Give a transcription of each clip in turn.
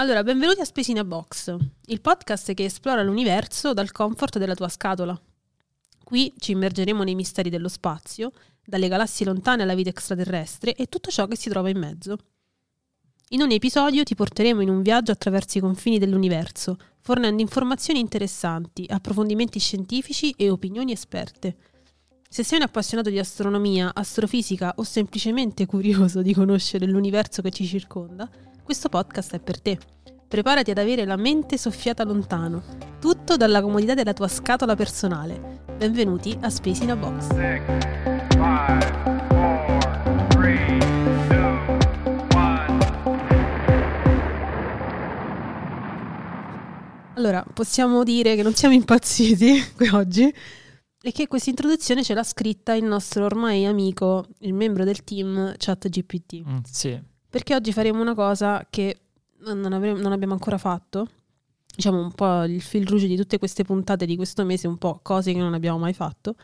Allora, benvenuti a Spesina Box, il podcast che esplora l'universo dal comfort della tua scatola. Qui ci immergeremo nei misteri dello spazio, dalle galassie lontane alla vita extraterrestre e tutto ciò che si trova in mezzo. In ogni episodio ti porteremo in un viaggio attraverso i confini dell'universo, fornendo informazioni interessanti, approfondimenti scientifici e opinioni esperte. Se sei un appassionato di astronomia, astrofisica o semplicemente curioso di conoscere l'universo che ci circonda, questo podcast è per te. Preparati ad avere la mente soffiata lontano, tutto dalla comodità della tua scatola personale. Benvenuti a Space in a Box. Six, five, four, three, two. Allora, possiamo dire che non siamo impazziti qui oggi e che questa introduzione ce l'ha scritta il nostro ormai amico, il membro del team ChatGPT. Mm, sì, Perché oggi faremo una cosa che non, avre- non abbiamo ancora fatto. Diciamo un po' il fil rouge di tutte queste puntate di questo mese, un po' cose che non abbiamo mai fatto.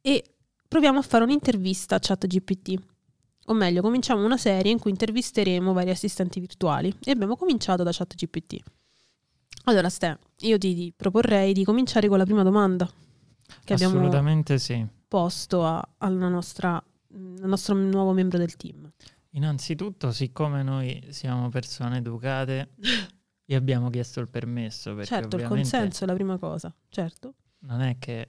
E proviamo a fare un'intervista a ChatGPT. O meglio, cominciamo una serie in cui intervisteremo vari assistenti virtuali. E abbiamo cominciato da ChatGPT. Allora, Ste, io ti, proporrei di cominciare con la prima domanda che abbiamo sì. posto a- alla nostra, al nostro nuovo membro del team. Innanzitutto, siccome noi siamo persone educate, gli abbiamo chiesto il permesso certo, il consenso è la prima cosa, certo. non è che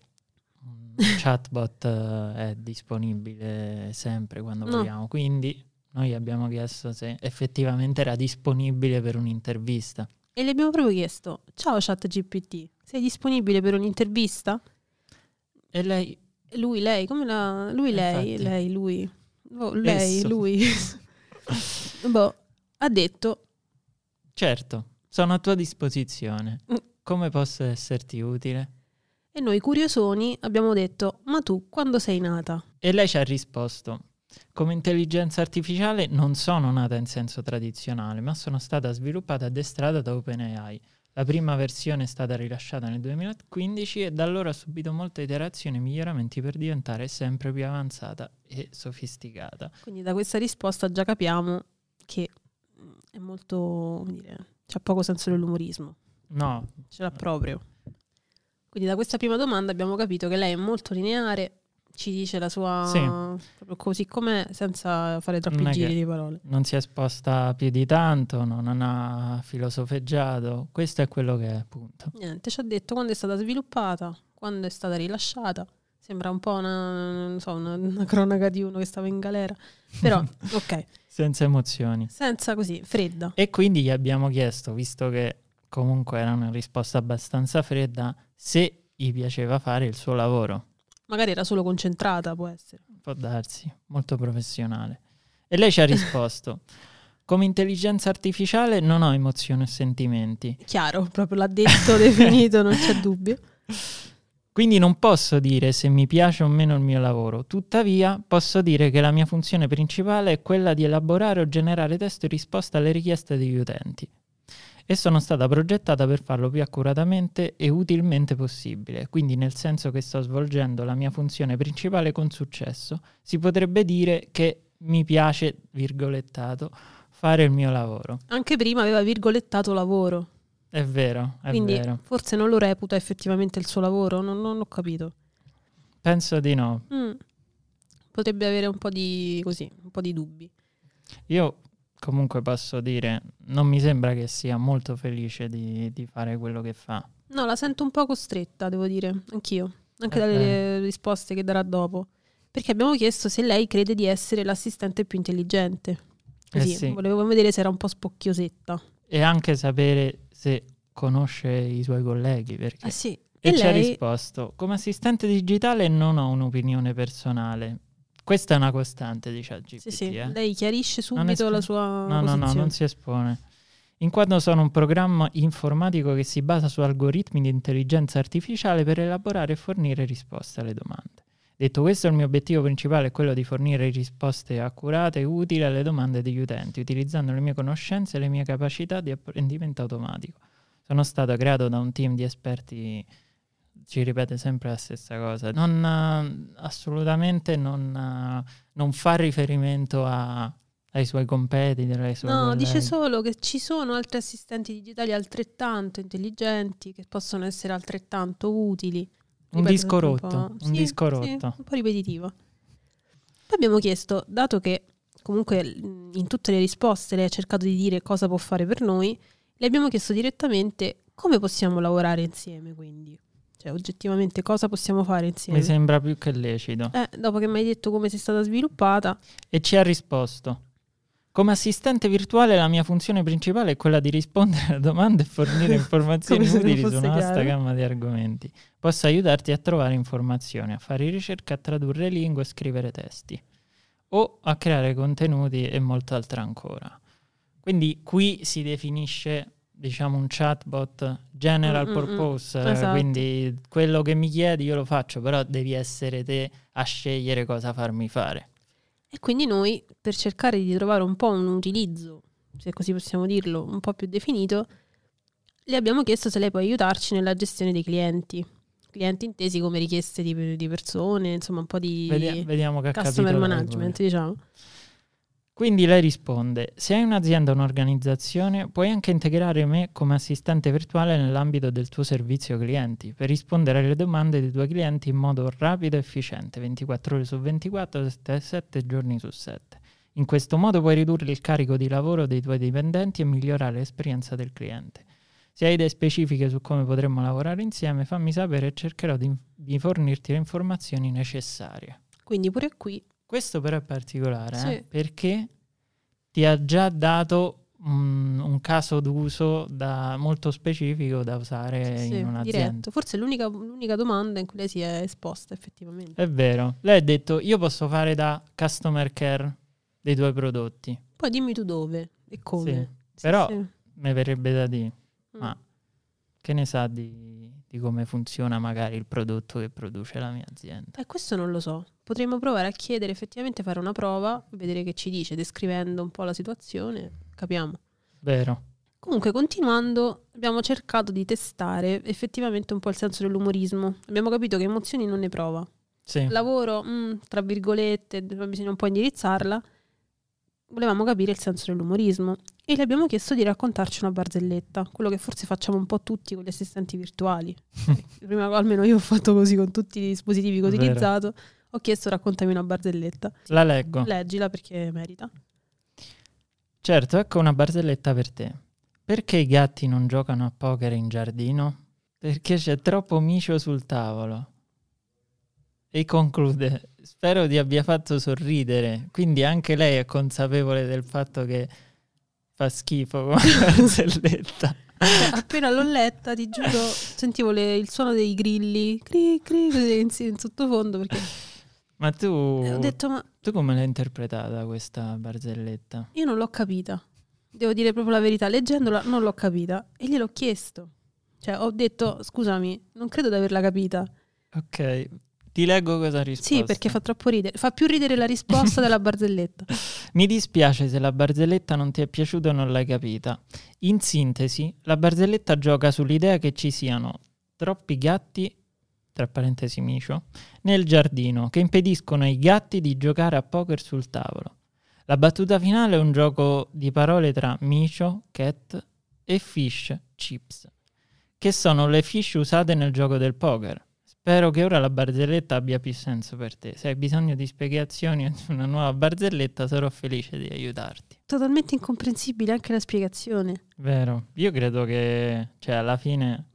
un chatbot eh, è disponibile sempre quando No. vogliamo, quindi noi abbiamo chiesto se effettivamente era disponibile per un'intervista. E le abbiamo proprio chiesto, ciao ChatGPT, sei disponibile per un'intervista? E lei Lui, lei, come la... Lui, lei, Infatti. lei, lui. Oh, lei, Esso. lui. boh, ha detto, Certo, sono a tua disposizione. Mm. Come posso esserti utile? e noi curiosoni abbiamo detto, ma tu quando sei nata? E lei ci ha risposto: Come intelligenza artificiale non sono nata in senso tradizionale, ma sono stata sviluppata e addestrata da OpenAI. La prima versione è stata rilasciata nel 2015 e da allora ha subito molte iterazioni e miglioramenti per diventare sempre più avanzata e sofisticata. Quindi da questa risposta già capiamo che mm, è molto, come dire, c'ha poco senso dell'umorismo. No, Ce l'ha proprio. Quindi da questa prima domanda abbiamo capito che lei è molto lineare, ci dice la sua Sì. proprio così com'è, senza fare troppi giri di parole. non si è esposta più di tanto, no, non ha filosofeggiato. Questo è quello che è, punto. Niente, ci ha detto quando è stata sviluppata, quando è stata rilasciata. Sembra un po' una, non so, una, una cronaca di uno che stava in galera. Però, ok, Senza emozioni. senza così, fredda. E quindi gli abbiamo chiesto, visto che comunque era una risposta abbastanza fredda, se gli piaceva fare il suo lavoro. Magari era solo concentrata, può essere. Può darsi, molto professionale. E lei ci ha risposto: Come intelligenza artificiale non ho emozioni e sentimenti, Chiaro, proprio l'ha detto, definito, non c'è dubbio. quindi non posso dire se mi piace o meno il mio lavoro. Tuttavia, posso dire che la mia funzione principale è quella di elaborare o generare testo in risposta alle richieste degli utenti. E sono stata progettata per farlo più accuratamente e utilmente possibile, quindi nel senso che sto svolgendo la mia funzione principale con successo, si potrebbe dire che mi piace, virgolettato, fare il mio lavoro. Anche prima aveva virgolettato lavoro. È vero, è Quindi vero. forse non lo reputa effettivamente il suo lavoro, non, non ho capito. Penso di no. Mm. Potrebbe avere un po' di così, un po' di dubbi. Io comunque posso dire, non mi sembra che sia molto felice di, di fare quello che fa. No, la sento un po' costretta, devo dire, anch'io, anche Eh, dalle risposte che darà dopo. Perché abbiamo chiesto se lei crede di essere l'assistente più intelligente. Così, Eh sì. volevo vedere se era un po' spocchiosetta. E anche sapere se conosce i suoi colleghi, perché... Ah sì. E, E ci ha lei, risposto, come assistente digitale non ho un'opinione personale. Questa è una costante di ChatGPT. sì, sì, eh. lei chiarisce subito esp- la sua No, no, no, posizione. non si espone. In quanto sono un programma informatico che si basa su algoritmi di intelligenza artificiale per elaborare e fornire risposte alle domande. Detto questo, il mio obiettivo principale è quello di fornire risposte accurate e utili alle domande degli utenti, utilizzando le mie conoscenze e le mie capacità di apprendimento automatico. Sono stato creato da un team di esperti, ci ripete sempre la stessa cosa, non, eh, assolutamente non, eh, non fa riferimento a, ai suoi competitor, ai suoi No, dice colleghi. solo che ci sono altri assistenti digitali altrettanto intelligenti che possono essere altrettanto utili. Un Ripeto disco sempre rotto, po'. un Sì, disco sì, rotto. un po' ripetitivo. Poi abbiamo chiesto, dato che comunque in tutte le risposte lei ha cercato di dire cosa può fare per noi, le abbiamo chiesto direttamente come possiamo lavorare insieme, quindi. Cioè, oggettivamente cosa possiamo fare insieme. Mi sembra più che lecito. Eh, dopo che mi hai detto come sei stata sviluppata, E ci ha risposto. Come assistente virtuale la mia funzione principale è quella di rispondere a domande e fornire informazioni utili su una vasta gamma di argomenti. Posso aiutarti a trovare informazioni, a fare ricerca, a tradurre lingue e scrivere testi. O a creare contenuti e molto altro ancora. Quindi qui si definisce, diciamo, un chatbot general Mm, mm, mm. purpose. Esatto. Quindi quello che mi chiedi io lo faccio, però devi essere te a scegliere cosa farmi fare. E quindi noi, per cercare di trovare un po' un utilizzo, se così possiamo dirlo, un po' più definito, le abbiamo chiesto se lei può aiutarci nella gestione dei clienti. Clienti intesi come richieste di, di persone, insomma un po' di Vedi- vediamo che customer management, diciamo. Quindi lei risponde: Se hai un'azienda o un'organizzazione, puoi anche integrare me come assistente virtuale nell'ambito del tuo servizio clienti per rispondere alle domande dei tuoi clienti in modo rapido e efficiente, 24 ore su 24, 7 giorni su 7. In questo modo puoi ridurre il carico di lavoro dei tuoi dipendenti e migliorare l'esperienza del cliente. Se hai idee specifiche su come potremmo lavorare insieme, fammi sapere e cercherò di, di fornirti le informazioni necessarie. Quindi pure qui, Questo però è particolare Sì. eh, perché ti ha già dato mm, un caso d'uso da- molto specifico da usare sì, in un'azienda. diretto. Forse è l'unica, l'unica domanda in cui lei si è esposta effettivamente. È vero. Lei ha detto io posso fare da customer care dei tuoi prodotti. Poi dimmi tu dove e come. Sì, però-. Mi verrebbe da dire, Mm. ma che ne sa di, di come funziona magari il prodotto che produce la mia azienda? Eh, questo non lo so. Potremmo provare a chiedere effettivamente fare una prova, vedere che ci dice, descrivendo un po' la situazione, capiamo. Vero. Comunque, continuando, abbiamo cercato di testare effettivamente un po' il senso dell'umorismo. Abbiamo capito che emozioni non ne prova. Sì. Lavoro, mm, tra virgolette, bisogna un po' indirizzarla. Volevamo capire il senso dell'umorismo e le abbiamo chiesto di raccontarci una barzelletta, quello che forse facciamo un po' tutti con gli assistenti virtuali. Prima, almeno io ho fatto così con tutti i dispositivi che ho Vero. utilizzato. Ho chiesto raccontami una barzelletta. La leggo. Leggila perché merita. Certo, ecco una barzelletta per te. Perché i gatti non giocano a poker in giardino? Perché c'è troppo micio sul tavolo. E conclude, spero ti abbia fatto sorridere. Quindi anche lei è consapevole del fatto che fa schifo come barzelletta. Cioè, appena l'ho letta, ti giuro, sentivo le- il suono dei grilli, cri, cri, in, in sottofondo perché Ma tu, ho detto ma tu come l'hai interpretata questa barzelletta? io non l'ho capita. Devo dire proprio la verità, leggendola non l'ho capita e gliel'ho chiesto. Cioè, ho detto, scusami, non credo di averla capita. Ok, ti leggo cosa ha risposto. Sì, perché fa troppo ridere. Fa più ridere la risposta della barzelletta. Mi dispiace se la barzelletta non ti è piaciuta o non l'hai capita. In sintesi, la barzelletta gioca sull'idea che ci siano troppi gatti, tra parentesi micio, nel giardino che impediscono ai gatti di giocare a poker sul tavolo. La battuta finale è un gioco di parole tra micio, cat e fish, chips, che sono le fish usate nel gioco del poker. Spero che ora la barzelletta abbia più senso per te. Se hai bisogno di spiegazioni su una nuova barzelletta, sarò felice di aiutarti. Totalmente incomprensibile anche la spiegazione. Vero. Io credo che, cioè, alla fine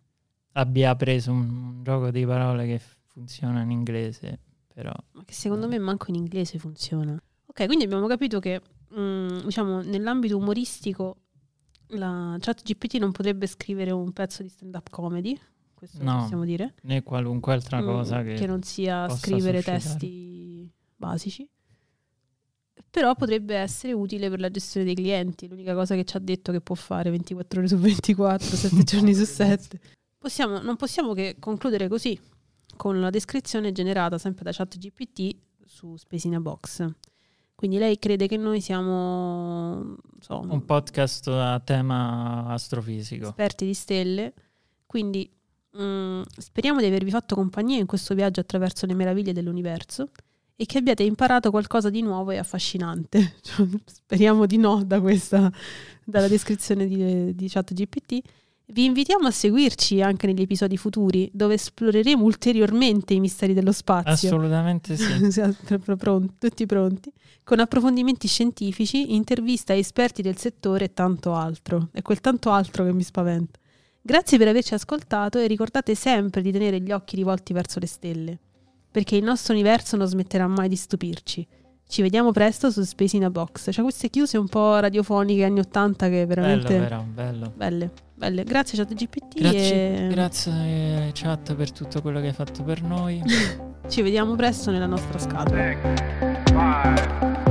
abbia preso un, gioco di parole che funziona in inglese, però Ma che secondo me manco in inglese funziona. Ok, quindi abbiamo capito che, mm, diciamo, nell'ambito umoristico la chat GPT non potrebbe scrivere un pezzo di stand-up comedy, questo No. possiamo dire. né qualunque altra Mm, cosa che... non sia scrivere suscitare. testi basici. Però potrebbe essere utile per la gestione dei clienti. L'unica cosa che ci ha detto che può fare 24 ore su 24, 7 giorni su 7. Possiamo, non possiamo che concludere così, con la descrizione generata sempre da ChatGPT su Spesina Box. Quindi lei crede che noi siamo so, Un podcast a tema astrofisico. esperti di stelle. Quindi mm, speriamo di avervi fatto compagnia in questo viaggio attraverso le meraviglie dell'universo e che abbiate imparato qualcosa di nuovo e affascinante. Cioè, Speriamo di no da questa, dalla descrizione di, di ChatGPT. Vi invitiamo a seguirci anche negli episodi futuri, dove esploreremo ulteriormente i misteri dello spazio. Assolutamente sì. Siamo pronti, tutti pronti, con approfondimenti scientifici, interviste a esperti del settore e tanto altro. È quel tanto altro che mi spaventa. Grazie per averci ascoltato e ricordate sempre di tenere gli occhi rivolti verso le stelle, perché il nostro universo non smetterà mai di stupirci. Ci vediamo presto su Space in a Box. C'ha queste chiuse un po' radiofoniche anni 80 che veramente Bello, vero, bello. belle, belle. Grazie ChatGPT Grazie, e grazie chat per tutto quello che hai fatto per noi. ci vediamo presto nella nostra scatola. six, five,